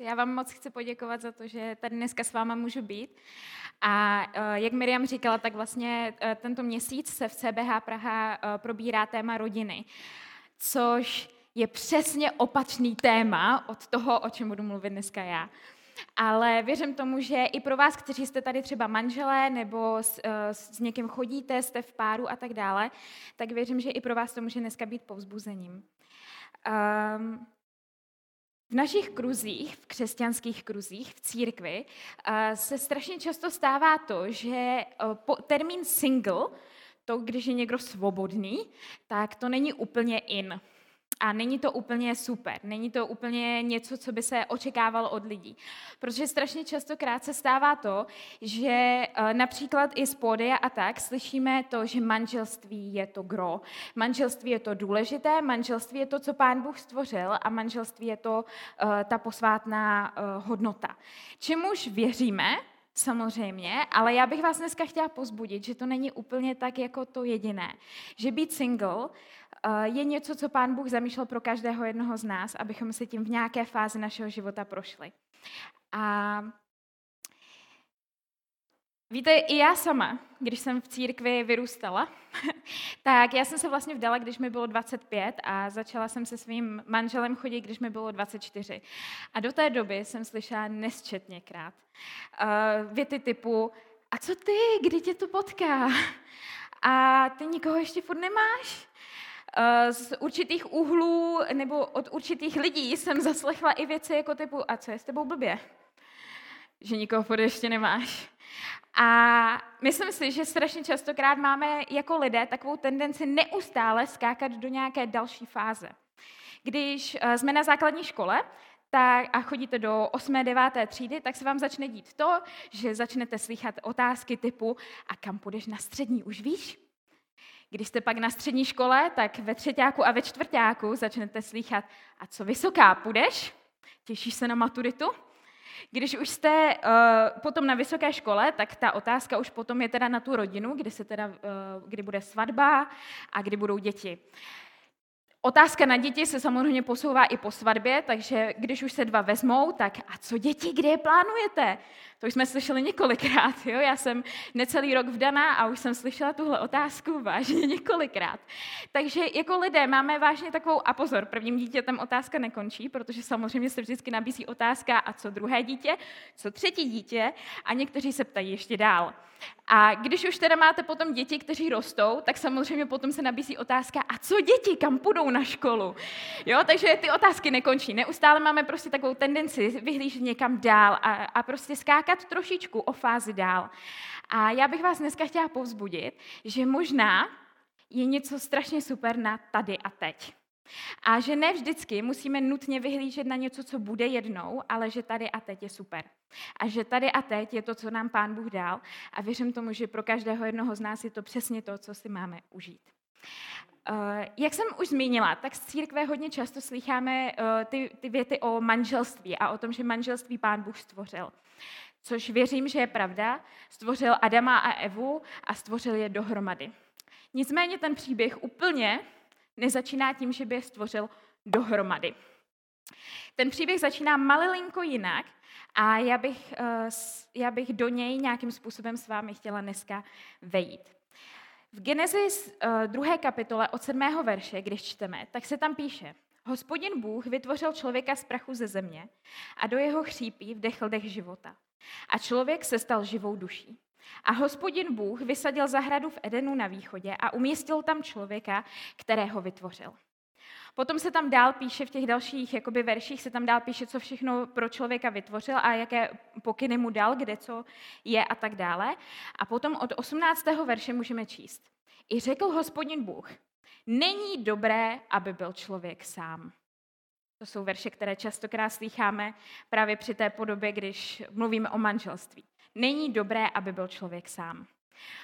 Já vám moc chci poděkovat za to, že tady dneska s váma můžu být. A eh, jak Miriam říkala, tak vlastně eh, tento měsíc se v CBH Praha eh, probírá téma rodiny, což je přesně opačný téma od toho, o čem budu mluvit dneska já. Ale věřím tomu, že i pro vás, kteří jste tady třeba manželé nebo s, s někým chodíte, jste v páru a tak dále, tak věřím, že i pro vás to může dneska být povzbuzením. Um, v našich kruzích, v křesťanských kruzích, v církvi, eh, se strašně často stává to, že eh, termín single, to, když je někdo svobodný, tak to není úplně in. A není to úplně super, není to úplně něco, co by se očekávalo od lidí. Protože strašně častokrát se stává to, že eh, například i z pódia a tak slyšíme to, že manželství je to gro. Manželství je to důležité, manželství je to, co pán Bůh stvořil a manželství je to uh, ta posvátná uh, hodnota. Čemuž věříme, samozřejmě, ale já bych vás dneska chtěla pozbudit, že to není úplně tak jako to jediné. Že být single Eh, je něco, co Pán Bůh zamýšlel pro každého jednoho z nás, abychom se tím v nějaké fázi našeho života prošli. A Víte, i já sama, když jsem v církvi vyrůstala, tak já jsem se vlastně vdala, když mi bylo 25 a začala jsem se svým manželem chodit, když mi bylo 24. A do té doby jsem slyšela nesčetněkrát uh, věty typu, a co ty, kdy tě to potká? A ty nikoho ještě furt nemáš? Eh, z určitých úhlů nebo od určitých lidí jsem zaslechla i věci jako typu, a co je s tebou blbě? Že nikoho furt ještě nemáš. A myslím si, že strašně častokrát máme jako lidé takovou tendenci neustále skákat do nějaké další fáze. Když eh, jsme na základní škole, tak a chodíte do 8. 9. třídy, tak se vám začne dít to, že začnete slychat otázky typu a kam půjdeš na střední, už víš? Když jste pak na střední škole, tak ve třetíku a ve čtvrtáku začnete slychat, a co vysoká, půjdeš? Těšíš se na maturitu? Když už jste uh, potom na vysoké škole, tak ta otázka už potom je teda na tu rodinu, kdy, se teda, uh, kdy bude svatba a kdy budou děti. Otázka na děti se samozřejmě posouvá i po svatbě, takže když už se dva vezmou, tak a co děti, kde je plánujete? To už jsme slyšeli několikrát. Jo? Já jsem necelý rok vdaná a už jsem slyšela tuhle otázku vážně několikrát. Takže jako lidé máme vážně takovou, a pozor, prvním dítětem otázka nekončí, protože samozřejmě se vždycky nabízí otázka, a co druhé dítě, co třetí dítě, a někteří se ptají ještě dál. A když už teda máte potom děti, kteří rostou, tak samozřejmě potom se nabízí otázka, a co děti, kam půjdou na školu? Jo, takže ty otázky nekončí. Neustále máme prostě takovou tendenci vyhlížet někam dál a, a prostě skákat trošičku o fázi dál. A já bych vás dneska chtěla povzbudit, že možná je něco strašně super na tady a teď. A že ne vždycky musíme nutně vyhlížet na něco, co bude jednou, ale že tady a teď je super. A že tady a teď je to, co nám Pán Bůh dal. A věřím tomu, že pro každého jednoho z nás je to přesně to, co si máme užít. Uh, jak jsem už zmínila, tak z církve hodně často slycháme uh, ty, ty věty o manželství a o tom, že manželství Pán Bůh stvořil. Což věřím, že je pravda. Stvořil Adama a Evu a stvořil je dohromady. Nicméně ten příběh úplně nezačíná tím, že by je stvořil dohromady. Ten příběh začíná malilinko jinak a já bych, eh, já bych do něj nějakým způsobem s vámi chtěla dneska vejít. V Genesis 2. Eh, kapitole od 7. verše, když čteme, tak se tam píše, Hospodin Bůh vytvořil člověka z prachu ze země a do jeho chřípí vdechl dech života. A člověk se stal živou duší. A hospodin Bůh vysadil zahradu v Edenu na východě a umístil tam člověka, kterého vytvořil. Potom se tam dál píše, v těch dalších jakoby, verších se tam dál píše, co všechno pro člověka vytvořil a jaké pokyny mu dal, kde co je a tak dále. A potom od 18. verše můžeme číst. I řekl hospodin Bůh, není dobré, aby byl člověk sám. To jsou verše, které častokrát slýcháme právě při té podobě, když mluvíme o manželství. Není dobré, aby byl člověk sám.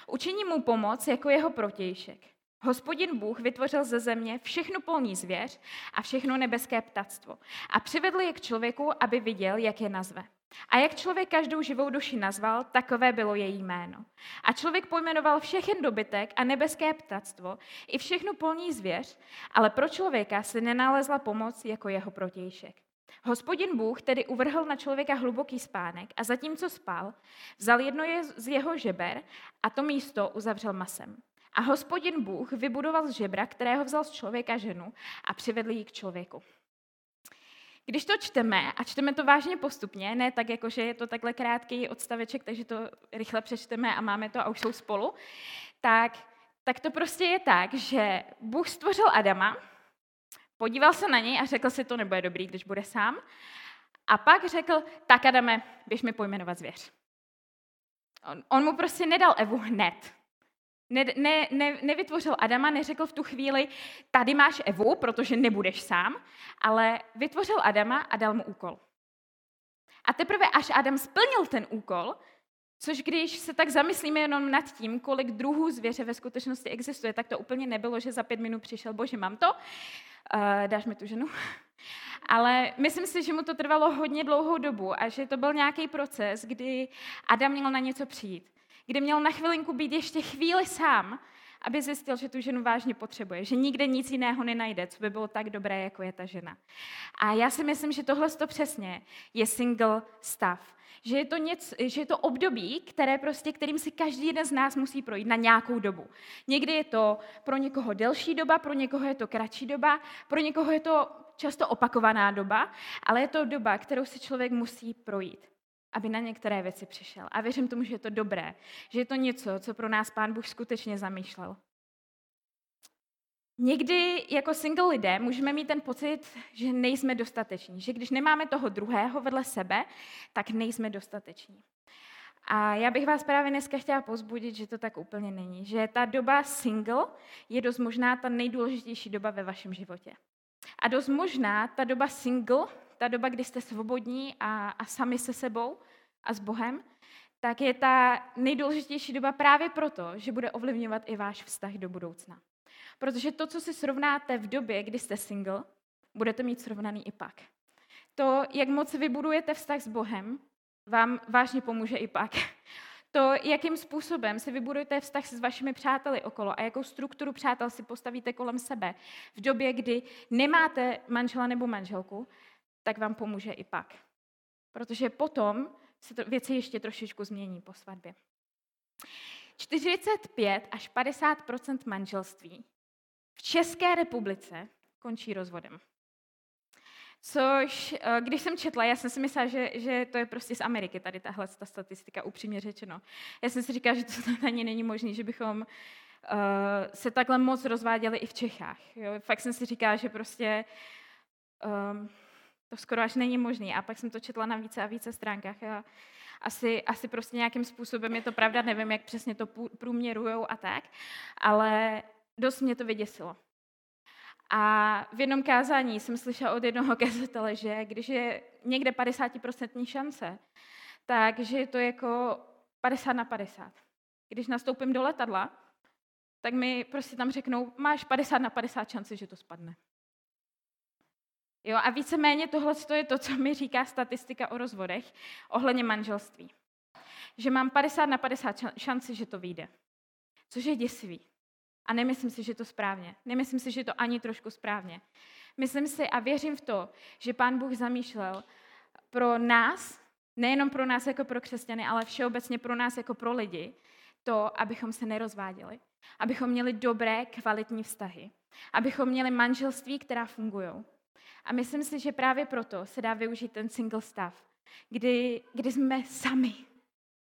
Učiní mu pomoc jako jeho protějšek. Hospodin Bůh vytvořil ze země všechnu polní zvěř a všechno nebeské ptactvo a přivedl je k člověku, aby viděl, jak je nazve. A jak člověk každou živou duši nazval, takové bylo její jméno. A člověk pojmenoval všechen dobytek a nebeské ptactvo i všechnu polní zvěř, ale pro člověka se nenalezla pomoc jako jeho protějšek. Hospodin Bůh tedy uvrhl na člověka hluboký spánek a zatímco spal, vzal jedno z jeho žeber a to místo uzavřel masem. A hospodin Bůh vybudoval z žebra, kterého vzal z člověka ženu a přivedl ji k člověku. Když to čteme, a čteme to vážně postupně, ne tak, jako že je to takhle krátký odstaveček, takže to rychle přečteme a máme to a už jsou spolu, tak, tak to prostě je tak, že Bůh stvořil Adama, podíval se na něj a řekl si, to nebude dobrý, když bude sám. A pak řekl, tak Adame, běž mi pojmenovat zvěř. On, on mu prostě nedal Evu hned. Ne, ne, ne, nevytvořil Adama, neřekl v tu chvíli, tady máš Evu, protože nebudeš sám, ale vytvořil Adama a dal mu úkol. A teprve až Adam splnil ten úkol, což když se tak zamyslíme jenom nad tím, kolik druhů zvěře ve skutečnosti existuje, tak to úplně nebylo, že za pět minut přišel, bože, mám to, uh, dáš mi tu ženu. Ale myslím si, že mu to trvalo hodně dlouhou dobu a že to byl nějaký proces, kdy Adam měl na něco přijít kdy měl na chvilinku být ještě chvíli sám, aby zjistil, že tu ženu vážně potřebuje, že nikde nic jiného nenajde, co by bylo tak dobré, jako je ta žena. A já si myslím, že tohle to přesně je single stav. Že je, to něco, že je to období, které prostě, kterým si každý jeden z nás musí projít na nějakou dobu. Někdy je to pro někoho delší doba, pro někoho je to kratší doba, pro někoho je to často opakovaná doba, ale je to doba, kterou si člověk musí projít aby na některé věci přišel. A věřím tomu, že je to dobré, že je to něco, co pro nás Pán Bůh skutečně zamýšlel. Někdy jako single lidé můžeme mít ten pocit, že nejsme dostateční, že když nemáme toho druhého vedle sebe, tak nejsme dostateční. A já bych vás právě dneska chtěla pozbudit, že to tak úplně není. Že ta doba single je dost možná ta nejdůležitější doba ve vašem životě. A dost možná ta doba single ta doba, kdy jste svobodní a, a sami se sebou a s Bohem, tak je ta nejdůležitější doba právě proto, že bude ovlivňovat i váš vztah do budoucna. Protože to, co si srovnáte v době, kdy jste single, budete mít srovnaný i pak. To, jak moc vybudujete vztah s Bohem, vám vážně pomůže i pak. To, jakým způsobem si vybudujete vztah s vašimi přáteli okolo a jakou strukturu přátel si postavíte kolem sebe v době, kdy nemáte manžela nebo manželku, tak vám pomůže i pak. Protože potom se to věci ještě trošičku změní po svatbě. 45 až 50% manželství v České republice končí rozvodem. Což, eh, když jsem četla, já jsem si myslela, že, že to je prostě z Ameriky, tady tahle ta statistika, upřímně řečeno. Já jsem si říkala, že to ani není možné, že bychom uh, se takhle moc rozváděli i v Čechách. Jo? Fakt jsem si říkala, že prostě um, to skoro až není možné. A pak jsem to četla na více a více stránkách. A asi, asi prostě nějakým způsobem je to pravda, nevím, jak přesně to průměrujou a tak, ale dost mě to vyděsilo. A v jednom kázání jsem slyšela od jednoho kazatele, že když je někde 50% šance, takže je to jako 50 na 50. Když nastoupím do letadla, tak mi prostě tam řeknou, máš 50 na 50 šanci, že to spadne. Jo, a víceméně tohle je to, co mi říká statistika o rozvodech ohledně manželství. Že mám 50 na 50 šanci, že to vyjde. Což je děsivý. A nemyslím si, že to správně. Nemyslím si, že to ani trošku správně. Myslím si a věřím v to, že Pán Bůh zamýšlel pro nás, nejenom pro nás jako pro křesťany, ale všeobecně pro nás jako pro lidi, to, abychom se nerozváděli. Abychom měli dobré, kvalitní vztahy. Abychom měli manželství, která fungují. A myslím si, že právě proto se dá využít ten single stav, kdy, kdy jsme sami.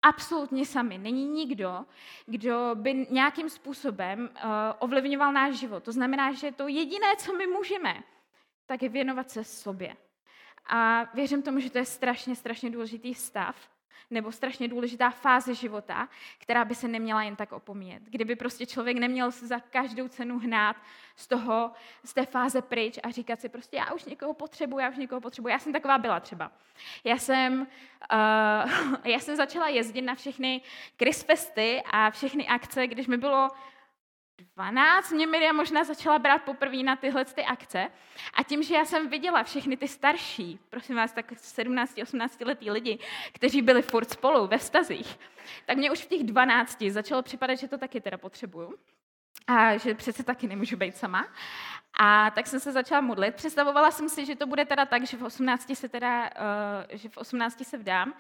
Absolutně sami. Není nikdo, kdo by nějakým způsobem uh, ovlivňoval náš život. To znamená, že to jediné, co my můžeme, tak je věnovat se sobě. A věřím tomu, že to je strašně, strašně důležitý stav, nebo strašně důležitá fáze života, která by se neměla jen tak opomíjet. Kdyby prostě člověk neměl se za každou cenu hnát z, toho, z té fáze pryč a říkat si prostě, já už někoho potřebuji, já už někoho potřebuji. Já jsem taková byla třeba. Já jsem, uh, já jsem začala jezdit na všechny Chrisfesty a všechny akce, když mi bylo 12 mě Miriam možná začala brát poprvé na tyhle ty akce. A tím, že já jsem viděla všechny ty starší, prosím vás, tak 17-18 letý lidi, kteří byli furt spolu ve vztazích, tak mě už v těch 12 začalo připadat, že to taky teda potřebuju. a že přece taky nemůžu být sama. A tak jsem se začala modlit. Představovala jsem si, že to bude teda tak, že v 18 se teda, uh, že v 18 se vdám.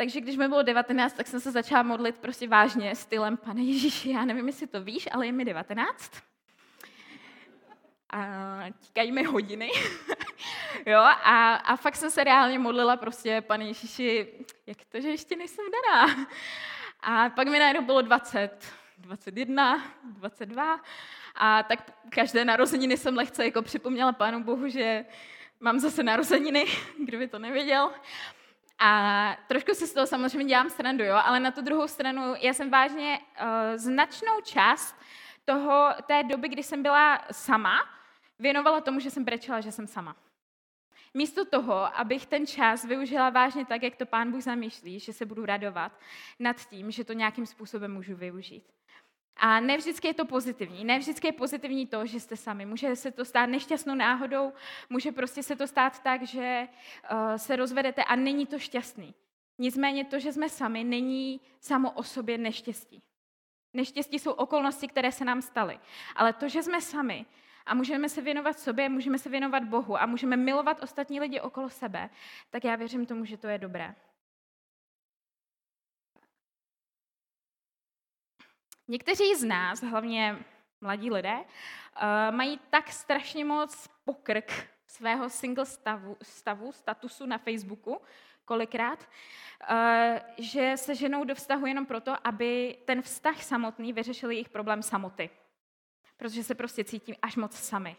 Takže když mi bylo 19, tak jsem se začala modlit prostě vážně stylem, pane Ježíši, já nevím, jestli to víš, ale je mi 19. A tíkají mi hodiny. jo, a, a fakt jsem se reálně modlila prostě, pane Ježíši, jak to, že ještě nejsem daná. A pak mi najednou bylo 20, 21, 22 a tak každé narozeniny jsem lehce jako připomněla Pánu Bohu, že mám zase narozeniny, kdo by to nevěděl. A trošku si z toho samozřejmě dělám srandu, jo? ale na tu druhou stranu já jsem vážně uh, značnou část toho, té doby, kdy jsem byla sama, věnovala tomu, že jsem brečela, že jsem sama. Místo toho, abych ten čas využila vážně tak, jak to pán Bůh zamýšlí, že se budu radovat nad tím, že to nějakým způsobem můžu využít. A ne vždycky je to pozitivní. Ne vždycky je pozitivní to, že jste sami. Může se to stát nešťastnou náhodou, může prostě se to stát tak, že uh, se rozvedete a není to šťastný. Nicméně to, že jsme sami, není samo o sobě neštěstí. Neštěstí jsou okolnosti, které se nám staly. Ale to, že jsme sami a můžeme se věnovat sobě, můžeme se věnovat Bohu a můžeme milovat ostatní lidi okolo sebe, tak já věřím tomu, že to je dobré. Někteří z nás, hlavně mladí lidé, eh, mají tak strašně moc pokrk svého single stavu, stavu, statusu na Facebooku, kolikrát, eh, že se ženou do vztahu jenom proto, aby ten vztah samotný vyřešil jejich problém samoty. Protože se prostě cítím až moc sami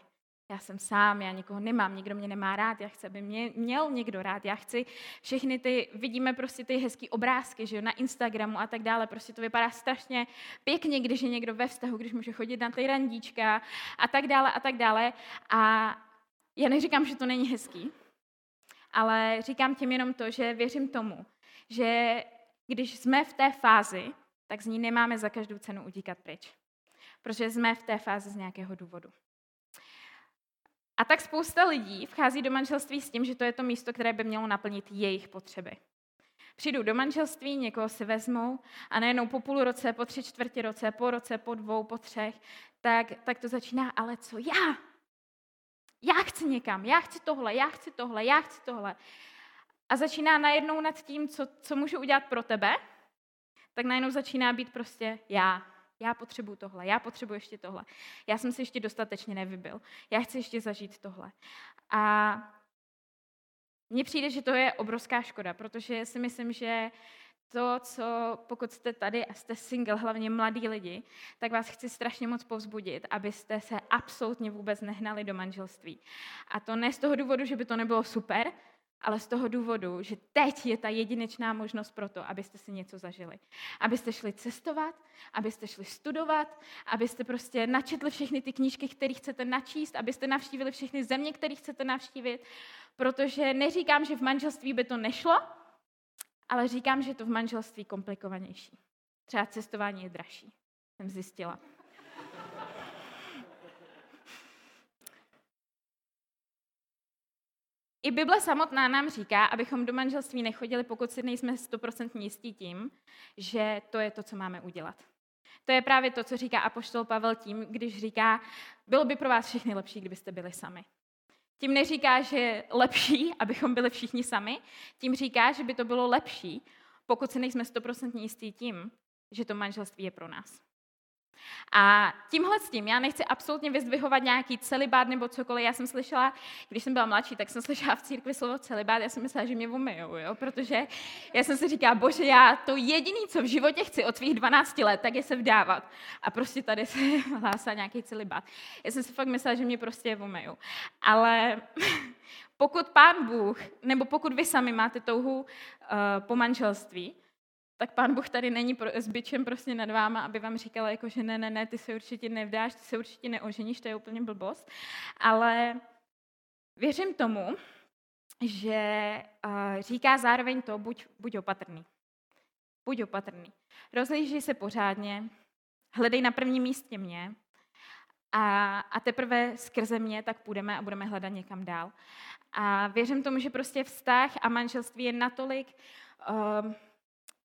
já jsem sám, já nikoho nemám, nikdo mě nemá rád, já chci, aby mě měl někdo rád, já chci všechny ty, vidíme prostě ty hezké obrázky, že jo, na Instagramu a tak dále, prostě to vypadá strašně pěkně, když je někdo ve vztahu, když může chodit na ty randíčka a tak dále a tak dále a já neříkám, že to není hezký, ale říkám tím jenom to, že věřím tomu, že když jsme v té fázi, tak z ní nemáme za každou cenu utíkat pryč. Protože jsme v té fázi z nějakého důvodu. A tak spousta lidí vchází do manželství s tím, že to je to místo, které by mělo naplnit jejich potřeby. Přijdou do manželství, někoho si vezmou a najednou po půl roce, po tři čtvrtě roce, po roce, po dvou, po třech, tak, tak to začíná, ale co já? Já chci někam, já chci tohle, já chci tohle, já chci tohle. A začíná najednou nad tím, co, co můžu udělat pro tebe, tak najednou začíná být prostě já, já potřebuji tohle, já potřebuji ještě tohle. Já jsem si ještě dostatečně nevybil. Já chci ještě zažít tohle. A mně přijde, že to je obrovská škoda, protože si myslím, že to, co pokud jste tady a jste single, hlavně mladí lidi, tak vás chci strašně moc povzbudit, abyste se absolutně vůbec nehnali do manželství. A to ne z toho důvodu, že by to nebylo super, ale z toho důvodu, že teď je ta jedinečná možnost pro to, abyste si něco zažili. Abyste šli cestovat, abyste šli studovat, abyste prostě načetli všechny ty knížky, které chcete načíst, abyste navštívili všechny země, které chcete navštívit, protože neříkám, že v manželství by to nešlo, ale říkám, že to v manželství komplikovanější. Třeba cestování je dražší, jsem zjistila. I Bible samotná nám říká, abychom do manželství nechodili, pokud si nejsme stoprocentně jistí tím, že to je to, co máme udělat. To je právě to, co říká apoštol Pavel tím, když říká, bylo by pro vás všechny lepší, kdybyste byli sami. Tím neříká, že je lepší, abychom byli všichni sami, tím říká, že by to bylo lepší, pokud si nejsme stoprocentně jistí tím, že to manželství je pro nás. A tímhle s tím, já nechci absolutně vyzdvihovat nějaký celibát nebo cokoliv. Já jsem slyšela, když jsem byla mladší, tak jsem slyšela v církvi slovo celibát, já jsem myslela, že mě umyjou, jo? protože já jsem si říkala, bože, já to jediné, co v životě chci od svých 12 let, tak je se vdávat. A prostě tady se hlásá nějaký celibát. Já jsem si fakt myslela, že mě prostě umyjou. Ale pokud pán Bůh, nebo pokud vy sami máte touhu uh, po manželství, tak pán Bůh tady není pro, s byčem prostě nad váma, aby vám říkala, jako, že ne, ne, ne, ty se určitě nevdáš, ty se určitě neoženíš, to je úplně blbost. Ale věřím tomu, že uh, říká zároveň to, buď, buď opatrný. Buď opatrný. Rozlíží se pořádně, hledej na prvním místě mě a, a teprve skrze mě tak půjdeme a budeme hledat někam dál. A věřím tomu, že prostě vztah a manželství je natolik uh,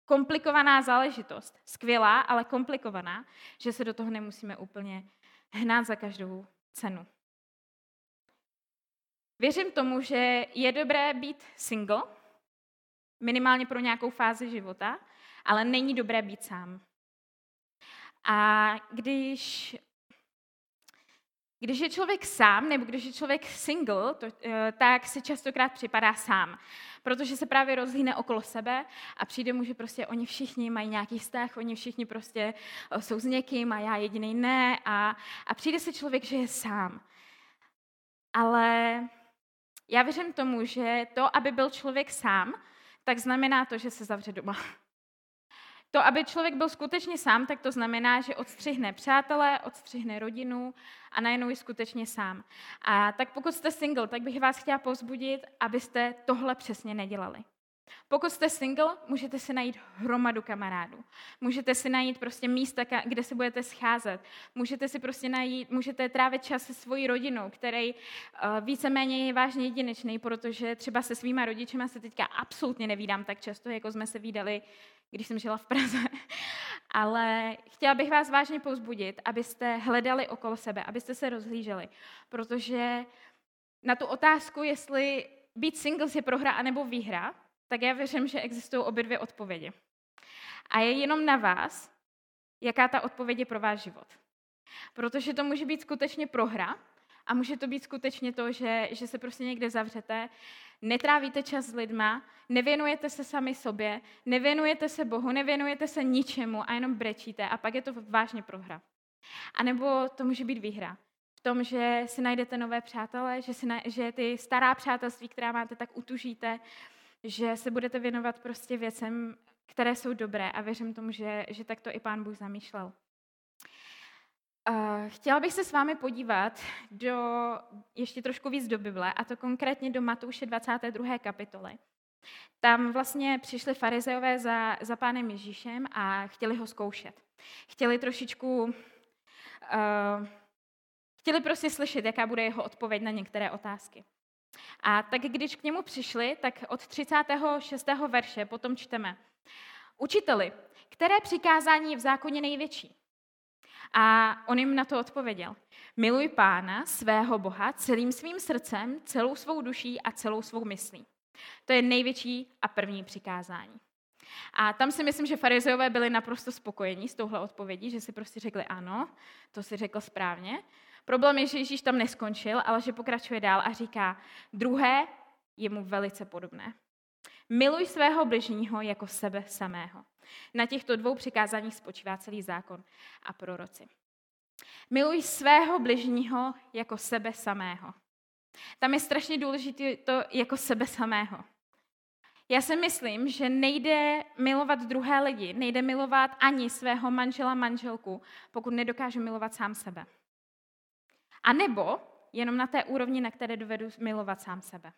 komplikovaná záležitost. Skvělá, ale komplikovaná, že se do toho nemusíme úplně hnát za každou cenu. Věřím tomu, že je dobré být single, minimálně pro nějakou fázi života, ale není dobré být sám. A když, když je člověk sám, nebo když je člověk single, to, eh, tak si častokrát připadá sám. Protože se právě rozhlíne okolo sebe a přijde mu, že prostě oni všichni mají nějaký vztah, oni všichni prostě eh, jsou s někým a já jediný ne. A, a přijde se člověk, že je sám. Ale já věřím tomu, že to, aby byl člověk sám, tak znamená to, že se zavře doma. To, aby člověk byl skutečně sám, tak to znamená, že odstřihne přátelé, odstřihne rodinu a najednou je skutečně sám. A tak pokud jste single, tak bych vás chtěla povzbudit, abyste tohle přesně nedělali. Pokud jste single, můžete si najít hromadu kamarádů. Můžete si najít prostě místa, kde se budete scházet. Můžete si prostě najít, můžete trávit čas se svojí rodinou, který uh, víceméně je vážně jedinečný, protože třeba se svýma rodičema se teďka absolutně nevídám tak často, jako jsme se vídali, když jsem žila v Praze. Ale chtěla bych vás vážně povzbudit, abyste hledali okolo sebe, abyste se rozhlíželi, protože na tu otázku, jestli být single je prohra anebo výhra, tak já věřím, že existují obě dvě odpovědi. A je jenom na vás, jaká ta odpověď je pro váš život. Protože to může být skutečně prohra a může to být skutečně to, že, že se prostě někde zavřete, netrávíte čas s lidma, nevěnujete se sami sobě, nevěnujete se Bohu, nevěnujete se ničemu a jenom brečíte a pak je to vážně prohra. A nebo to může být výhra. V tom, že si najdete nové přátelé, že, si na, že ty stará přátelství, která máte, tak utužíte, že se budete věnovat prostě věcem, které jsou dobré a věřím tomu, že, že tak to i pán Bůh zamýšlel. Chtěla bych se s vámi podívat do ještě trošku víc do Bible, a to konkrétně do Matouše 22. kapitoly. Tam vlastně přišli farizeové za, za pánem Ježíšem a chtěli ho zkoušet. Chtěli trošičku, uh, chtěli prostě slyšet, jaká bude jeho odpověď na některé otázky. A tak když k němu přišli, tak od 36. verše potom čteme. Učiteli, které přikázání je v zákoně největší? A on jim na to odpověděl. Miluj pána, svého Boha, celým svým srdcem, celou svou duší a celou svou myslí. To je největší a první přikázání. A tam si myslím, že farizeové byli naprosto spokojení s touhle odpovědí, že si prostě řekli ano, to si řekl správně. Problém je, že Ježíš tam neskončil, ale že pokračuje dál a říká, druhé je mu velice podobné. Miluj svého bližního jako sebe samého. Na těchto dvou přikázáních spočívá celý zákon a proroci. Miluj svého bližního jako sebe samého. Tam je strašně důležité to jako sebe samého. Já si myslím, že nejde milovat druhé lidi, nejde milovat ani svého manžela, manželku, pokud nedokážu milovat sám sebe. A nebo jenom na té úrovni, na které dovedu milovat sám sebe.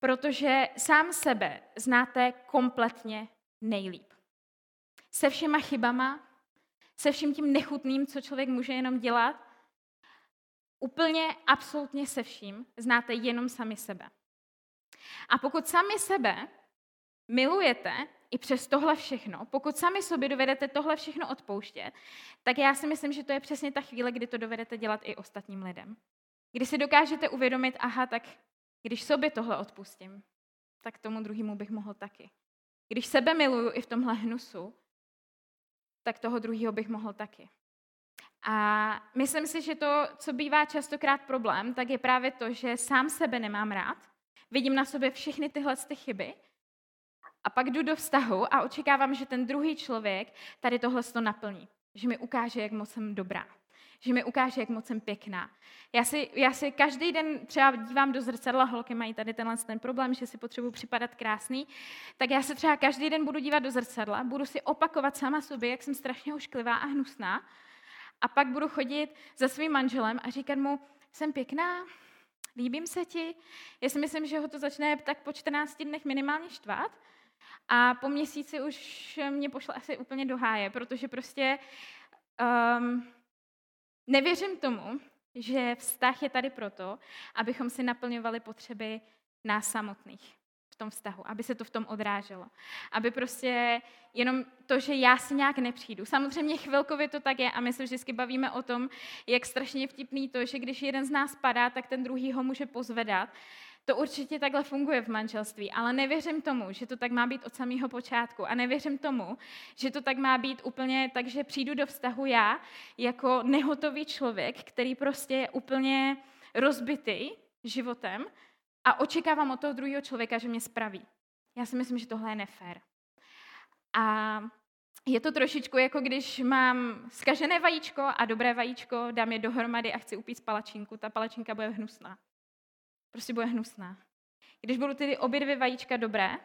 Protože sám sebe znáte kompletně nejlíp. Se všema chybama, se vším tím nechutným, co člověk může jenom dělat, úplně absolutně se vším znáte jenom sami sebe. A pokud sami sebe milujete i přes tohle všechno, pokud sami sobě dovedete tohle všechno odpouštět, tak já si myslím, že to je přesně ta chvíle, kdy to dovedete dělat i ostatním lidem. Kdy si dokážete uvědomit, aha, tak když sobě tohle odpustím, tak tomu druhému bych mohl taky. Když sebe miluju i v tomhle hnusu, tak toho druhého bych mohl taky. A myslím si, že to, co bývá častokrát problém, tak je právě to, že sám sebe nemám rád, vidím na sobě všechny tyhle ty chyby a pak jdu do vztahu a očekávám, že ten druhý člověk tady tohle to naplní. Že mi ukáže, jak moc jsem dobrá. Že mi ukáže, jak moc jsem pěkná. Já si, já si každý den třeba dívám do zrcadla, holky mají tady tenhle ten problém, že si potřebuji připadat krásný, tak já se třeba každý den budu dívat do zrcadla, budu si opakovat sama sobě, jak jsem strašně ošklivá a hnusná a pak budu chodit za svým manželem a říkat mu, jsem pěkná, líbím se ti. Já si myslím, že ho to začne tak po 14 dnech minimálně štvát. A po měsíci už mě pošla asi úplně do háje, protože prostě um, nevěřím tomu, že vztah je tady proto, abychom si naplňovali potřeby nás samotných. tom vztahu, aby se to v tom odráželo. Aby prostě jenom to, že já si nějak nepřijdu. Samozřejmě chvilkově to tak je a my se vždycky bavíme o tom, jak strašně vtipný to, že když jeden z nás padá, tak ten druhý ho může pozvedat. To určitě takhle funguje v manželství, ale nevěřím tomu, že to tak má být od samého počátku. A nevěřím tomu, že to tak má být úplně tak, že přijdu do vztahu já jako nehotový člověk, který prostě je úplně rozbitý životem a očekávám od toho druhého člověka, že mě spraví. Já si myslím, že tohle je nefér. A je to trošičku jako když mám skažené vajíčko a dobré vajíčko, dám je dohromady a chci upít palačinku, ta palačinka bude hnusná. Prostě bude hnusná. Když budou tedy obě dvě vajíčka dobré,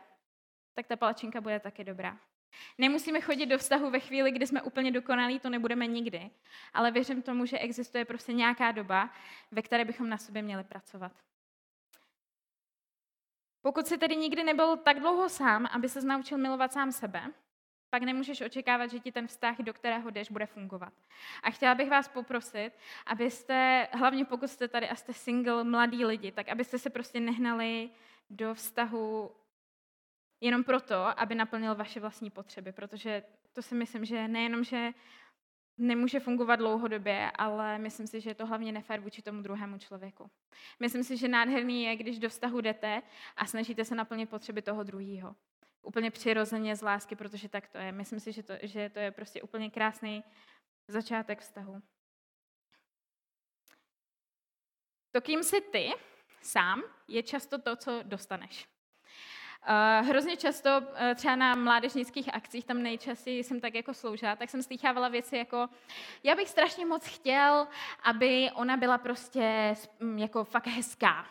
tak ta palačinka bude taky dobrá. Nemusíme chodit do vztahu ve chvíli, kdy jsme úplně dokonalí, to nebudeme nikdy. Ale věřím tomu, že existuje prostě nějaká doba, ve které bychom na sobě měli pracovat. Pokud jsi tedy nikdy nebyl tak dlouho sám, aby se naučil milovat sám sebe, pak nemůžeš očekávat, že ti ten vztah, do kterého jdeš, bude fungovat. A chtěla bych vás poprosit, abyste, hlavně pokud jste tady a jste single, mladí lidi, tak abyste se prostě nehnali do vztahu jenom proto, aby naplnil vaše vlastní potřeby, protože to si myslím, že nejenom, že nemůže fungovat dlouhodobě, ale myslím si, že je to hlavně nefér vůči tomu druhému člověku. Myslím si, že nádherný je, když do vztahu jdete a snažíte se naplnit potřeby toho druhého. Úplně přirozeně z lásky, protože tak to je. Myslím si, že to, že to je prostě úplně krásný začátek vztahu. To, kým jsi ty sám, je často to, co dostaneš. Uh, hrozně často, uh, třeba na mládežnických akcích, tam nejčastěji jsem tak jako sloužila, tak jsem slychávala věci jako, já bych strašně moc chtěl, aby ona byla prostě jako fakt hezká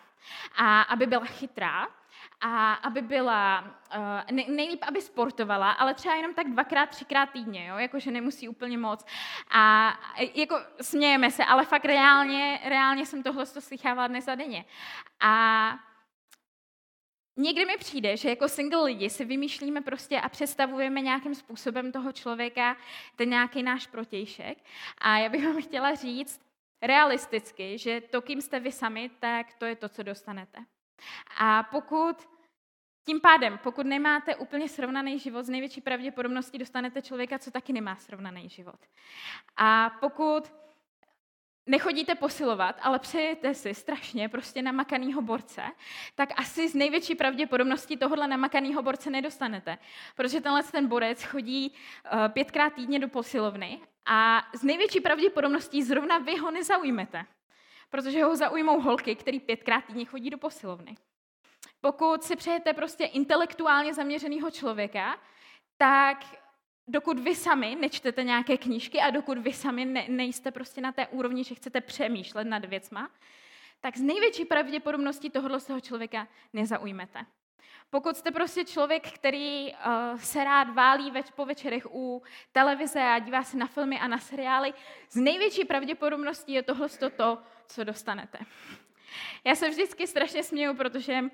a aby byla chytrá a aby byla, uh, nejlíp, aby sportovala, ale třeba jenom tak dvakrát, třikrát týdně, jo? jakože nemusí úplně moc. A jako smějeme se, ale fakt reálně, reálně jsem tohle slychávala dnes a denně. A Někdy mi přijde, že jako single lidi si vymýšlíme prostě a představujeme nějakým způsobem toho člověka, ten nějaký náš protějšek. A já bych vám chtěla říct realisticky, že to, kým jste vy sami, tak to je to, co dostanete. A pokud tím pádem, pokud nemáte úplně srovnaný život, z největší pravděpodobností dostanete člověka, co taky nemá srovnaný život. A pokud nechodíte posilovat, ale přejete si strašně prostě namakanýho borce, tak asi z největší pravděpodobností tohohle namakanýho borce nedostanete. Protože tenhle ten borec chodí uh, pětkrát týdně do posilovny a z největší pravděpodobností zrovna vy ho nezaujmete. Protože ho zaujmou holky, který pětkrát týdně chodí do posilovny. Pokud si přejete prostě intelektuálně zaměřeného člověka, tak dokud vy sami nečtete nějaké knížky a dokud vy sami ne, nejste prostě na té úrovni, že chcete přemýšlet nad věcma, tak z největší pravděpodobností tohohle toho člověka nezaujmete. Pokud jste prostě člověk, který uh, se rád válí več, po večerech u televize a dívá se na filmy a na seriály, z největší pravděpodobností je tohle to, co dostanete. Já se vždycky strašně směju, protože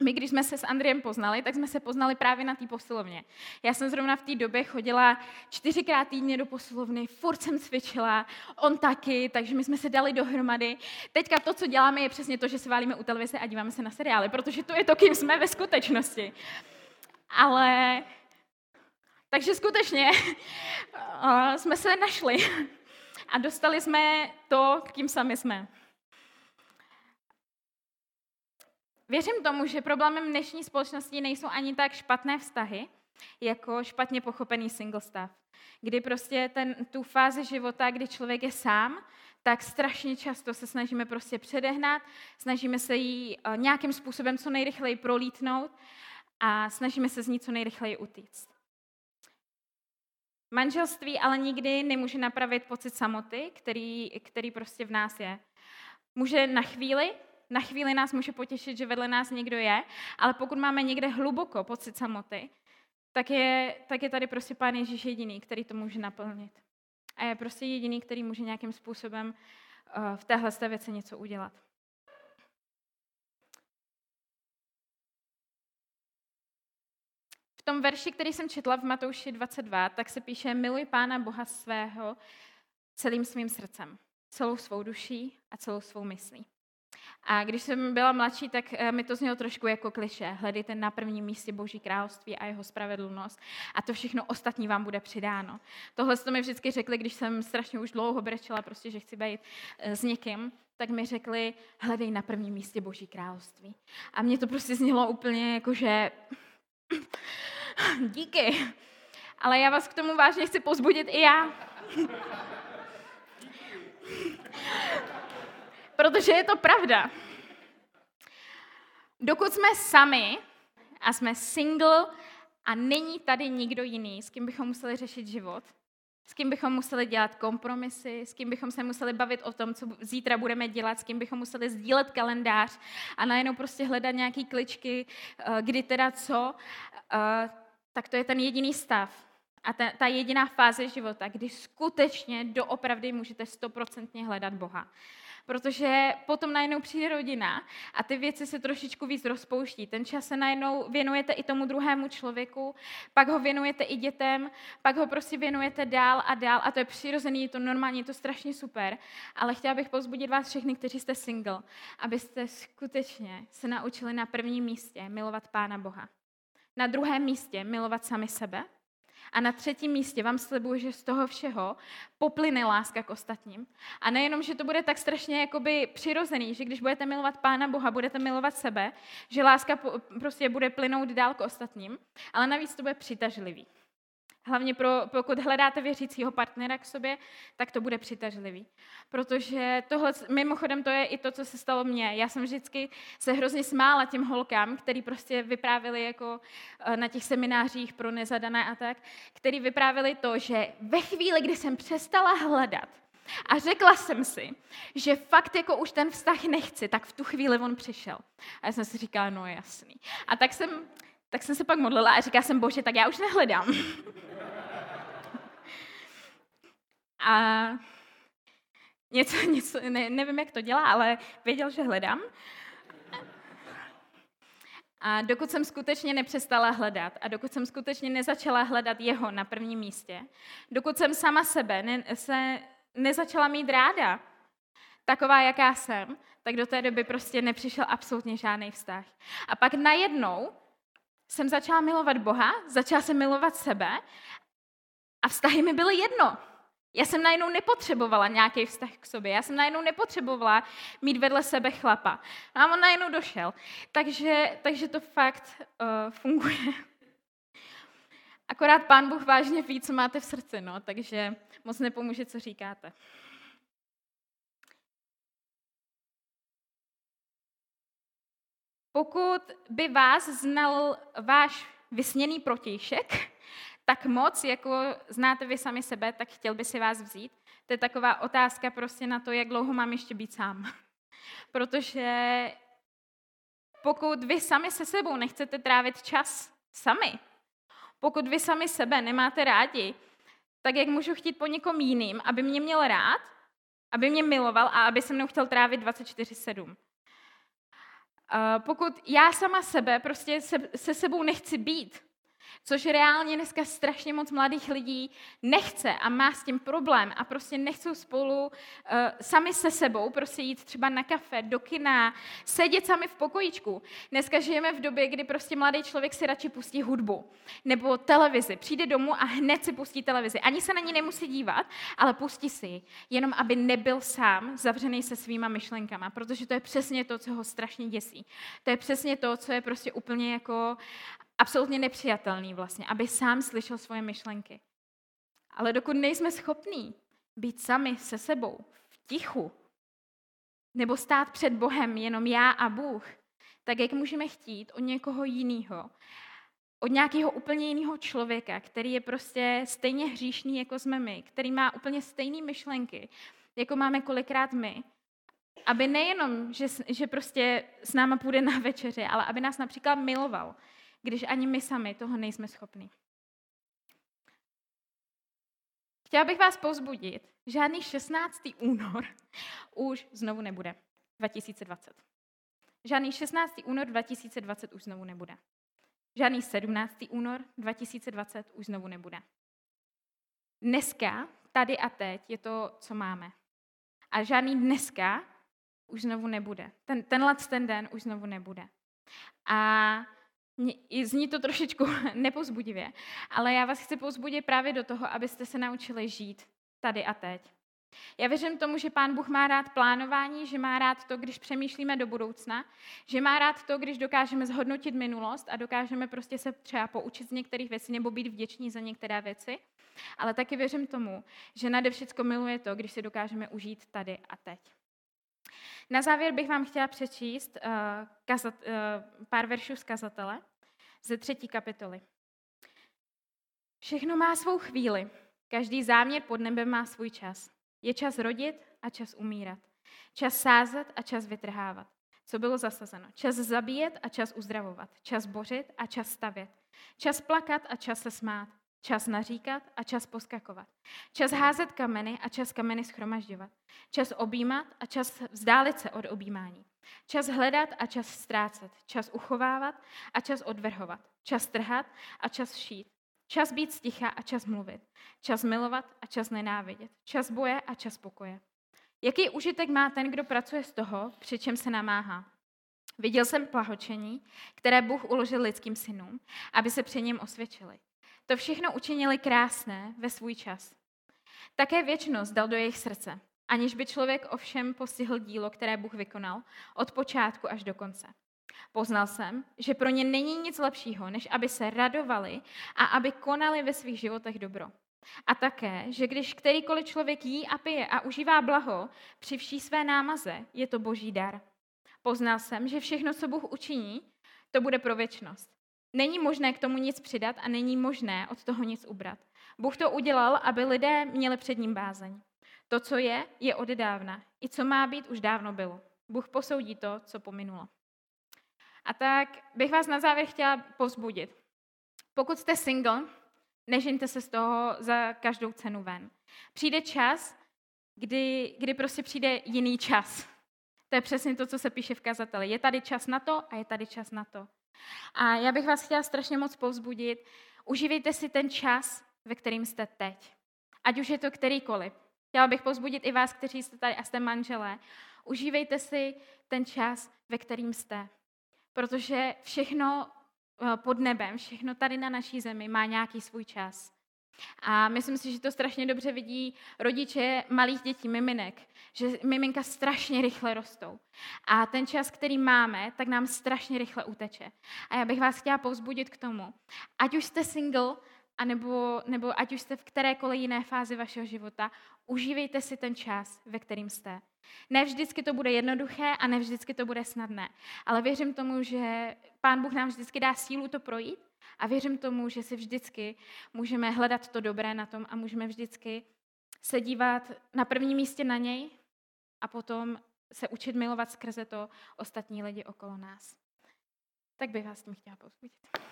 my, když jsme se s Andriem poznali, tak jsme se poznali právě na té posilovně. Já jsem zrovna v té době chodila čtyřikrát týdně do posilovny, furt jsem cvičila, on taky, takže my jsme se dali dohromady. Teďka to, co děláme, je přesně to, že se válíme u televize a díváme se na seriály, protože to je to, kým jsme ve skutečnosti. Ale... Takže skutečně uh, jsme se našli a dostali jsme to, kým sami jsme. Věřím tomu, že problémem dnešní společnosti nejsou ani tak špatné vztahy, jako špatně pochopený single stav. Kdy prostě ten, tu fázi života, kdy člověk je sám, tak strašně často se snažíme prostě předehnat, snažíme se jí eh, nějakým způsobem co nejrychleji prolítnout a snažíme se z ní co nejrychleji utíct. Manželství ale nikdy nemůže napravit pocit samoty, který, který prostě v nás je. Může na chvíli, na chvíli nás může potěšit, že vedle nás někdo je, ale pokud máme někde hluboko pocit samoty, tak je, tak je tady prostě Pán Ježíš jediný, který to může naplnit. A je prostě jediný, který může nějakým způsobem uh, v téhle věci něco udělat. V tom verši, který jsem četla v Matouši 22, tak se píše, miluj Pána Boha svého celým svým srdcem, celou svou duší a celou svou myslí. A když jsem byla mladší, tak eh, mi to znělo trošku jako kliše. Hledejte na prvním místě Boží království a jeho spravedlnost a to všechno ostatní vám bude přidáno. Tohle to mi vždycky řekli, když jsem strašně už dlouho brečela, prostě, že chci být eh, s někým, tak mi řekli, hledej na prvním místě Boží království. A mě to prostě znělo úplně jako, že díky. Ale já vás k tomu vážně chci pozbudit i já. Protože je to pravda. Dokud jsme sami a jsme single a není tady nikdo jiný, s kým bychom museli řešit život, s kým bychom museli dělat kompromisy, s kým bychom se museli bavit o tom, co zítra budeme dělat, s kým bychom museli sdílet kalendář a najednou prostě hledat nějaký kličky, eh, kdy teda co, eh, tak to je ten jediný stav. A ta, ta jediná fáze života, kdy skutečně doopravdy můžete stoprocentně hledat Boha. Protože potom najednou přijde rodina a ty věci se trošičku víc rozpouští. Ten čas se najednou věnujete i tomu druhému člověku, pak ho věnujete i dětem, pak ho prostě věnujete dál a dál a to je přirozený, je to normální, je to strašně super. Ale chtěla bych pozbudit vás všechny, kteří jste single, abyste skutečně se naučili na prvním místě milovat Pána Boha. Na druhém místě milovat sami sebe a na třetím místě vám slibuji, že z toho všeho poplyne láska k ostatním. A nejenom, že to bude tak strašně jakoby přirozený, že když budete milovat Pána Boha, budete milovat sebe, že láska prostě bude plynout dál k ostatním, ale navíc to bude přitažlivý. Hlavně pro, pokud hledáte věřícího partnera k sobě, tak to bude přitažlivý. Protože tohle, mimochodem, to je i to, co se stalo mně. Já jsem vždycky se hrozně smála těm holkám, který prostě vyprávěli jako eh, na těch seminářích pro nezadané a tak, který vyprávěli to, že ve chvíli, kdy jsem přestala hledat, a řekla jsem si, že fakt jako už ten vztah nechci, tak v tu chvíli on přišel. A já jsem si říkala, no jasný. A tak jsem, tak jsem se pak modlila a říkala jsem, bože, tak já už nehledám. A něco, něco ne, nevím, jak to dělá, ale věděl, že hledám. A dokud jsem skutečně nepřestala hledat a dokud jsem skutečně nezačala hledat jeho na prvním místě, dokud jsem sama sebe ne, se nezačala mít ráda, taková, jaká jsem, tak do té doby prostě nepřišel absolutně žádný vztah. A pak najednou jsem začala milovat Boha, začala jsem milovat sebe a vztahy mi byly jedno. Já jsem najednou nepotřebovala nějaký vztah k sobě, já jsem najednou nepotřebovala mít vedle sebe chlapa. A on najednou došel. Takže, takže to fakt uh, funguje. Akorát pán Bůh vážně ví, co máte v srdci, no, takže moc nepomůže, co říkáte. Pokud by vás znal váš vysněný protějšek, tak moc, jako znáte vy sami sebe, tak chtěl by si vás vzít? To je taková otázka prostě na to, jak dlouho mám ještě být sám. Protože pokud vy sami se sebou nechcete trávit čas sami, pokud vy sami sebe nemáte rádi, tak jak můžu chtít po někom jiným, aby mě měl rád, aby mě miloval a aby se mnou chtěl trávit 24-7. Pokud já sama sebe prostě se, se sebou nechci být, Což reálně dneska strašně moc mladých lidí nechce a má s tím problém a prostě nechcou spolu uh, sami se sebou prostě jít třeba na kafe, do kina, sedět sami v pokojičku. Dneska žijeme v době, kdy prostě mladý člověk si radši pustí hudbu nebo televizi. Přijde domů a hned si pustí televizi. Ani se na ní nemusí dívat, ale pustí si jenom aby nebyl sám zavřený se svýma myšlenkama, protože to je přesně to, co ho strašně děsí. To je přesně to, co je prostě úplně jako absolutně nepřijatelný vlastně, aby sám slyšel svoje myšlenky. Ale dokud nejsme schopní být sami se sebou, v tichu, nebo stát před Bohem jenom já a Bůh, tak jak můžeme chtít od někoho jiného, od nějakého úplně jiného člověka, který je prostě stejně hříšný, jako jsme my, který má úplně stejné myšlenky, jako máme kolikrát my, aby nejenom, že, že prostě s náma půjde na večeři, ale aby nás například miloval, když ani my sami toho nejsme schopni. Chtěla bych vás pozbudit, žádný 16. únor už znovu nebude 2020. Žádný 16. únor 2020 už znovu nebude. Žádný 17. únor 2020 už znovu nebude. Dneska, tady a teď je to, co máme. A žádný dneska už znovu nebude. Ten, tenhle ten den už znovu nebude. A zní to trošičku nepozbudivě, ale já vás chci pozbudit právě do toho, abyste se naučili žít tady a teď. Já věřím tomu, že Pán Bůh má rád plánování, že má rád to, když přemýšlíme do budoucna, že má rád to, když dokážeme zhodnotit minulost a dokážeme prostě se třeba poučit z některých věcí nebo být vděční za některé věci. Ale taky věřím tomu, že nade všecko miluje to, když si dokážeme užít tady a teď. Na závěr bych vám chtěla přečíst uh, kazat, uh, pár veršů z kazatele ze třetí kapitoly. Všechno má svou chvíli. Každý záměr pod nebem má svůj čas. Je čas rodit a čas umírat. Čas sázet a čas vytrhávat. Co bylo zasazeno? Čas zabíjet a čas uzdravovat. Čas bořit a čas stavět. Čas plakat a čas se smát. Čas naříkat a čas poskakovat. Čas házet kameny a čas kameny schromažďovat. Čas objímat a čas vzdálit se od objímání. Čas hledat a čas ztrácet. Čas uchovávat a čas odvrhovat. Čas trhat a čas šít. Čas být sticha a čas mluvit. Čas milovat a čas nenávidět. Čas boje a čas pokoje. Jaký užitek má ten, kdo pracuje z toho, při čem se namáhá? Viděl jsem plahočení, které Bůh uložil lidským synům, aby se při něm osvědčili. To všechno učinili krásné ve svůj čas. Také věčnost dal do jejich srdce, aniž by člověk ovšem postihl dílo, které Bůh vykonal, od počátku až do konce. Poznal jsem, že pro ně není nic lepšího, než aby se radovali a aby konali ve svých životech dobro. A také, že když kterýkoliv člověk jí a pije a užívá blaho při vší své námaze, je to boží dar. Poznal jsem, že všechno, co Bůh učiní, to bude pro věčnost. Není možné k tomu nic přidat a není možné od toho nic ubrat. Bůh to udělal, aby lidé měli před ním bázeň. To, co je, je od dávna. I co má být, už dávno bylo. Bůh posoudí to, co pominulo. A tak bych vás na závěr chtěla povzbudit. Pokud jste single, nežinte se z toho za každou cenu ven. Přijde čas, kdy, kdy prostě přijde jiný čas. To je přesně to, co se píše v kazateli. Je tady čas na to a je tady čas na to. A já bych vás chtěla strašně moc povzbudit. Užívejte si ten čas, ve kterým jste teď. Ať už je to kterýkoliv. Chtěla bych povzbudit i vás, kteří jste tady a jste manželé. Užívejte si ten čas, ve kterým jste. Protože všechno eh, pod nebem, všechno tady na naší zemi má nějaký svůj čas. A myslím si, že to strašně dobře vidí rodiče malých dětí, miminek, že miminka strašně rychle rostou. A ten čas, který máme, tak nám strašně rychle uteče. A já bych vás chtěla povzbudit k tomu, ať už jste single, anebo, nebo ať už jste v kterékoliv jiné fázi vašeho života, užívejte si ten čas, ve kterým jste. Ne vždycky to bude jednoduché a ne vždycky to bude snadné, ale věřím tomu, že Pán Bůh nám vždycky dá sílu to projít a věřím tomu, že si vždycky můžeme hledat to dobré na tom a můžeme vždycky se dívat na prvním místě na něj a potom se učit milovat skrze to ostatní lidi okolo nás. Tak bych vás tím chtěla povzbudit.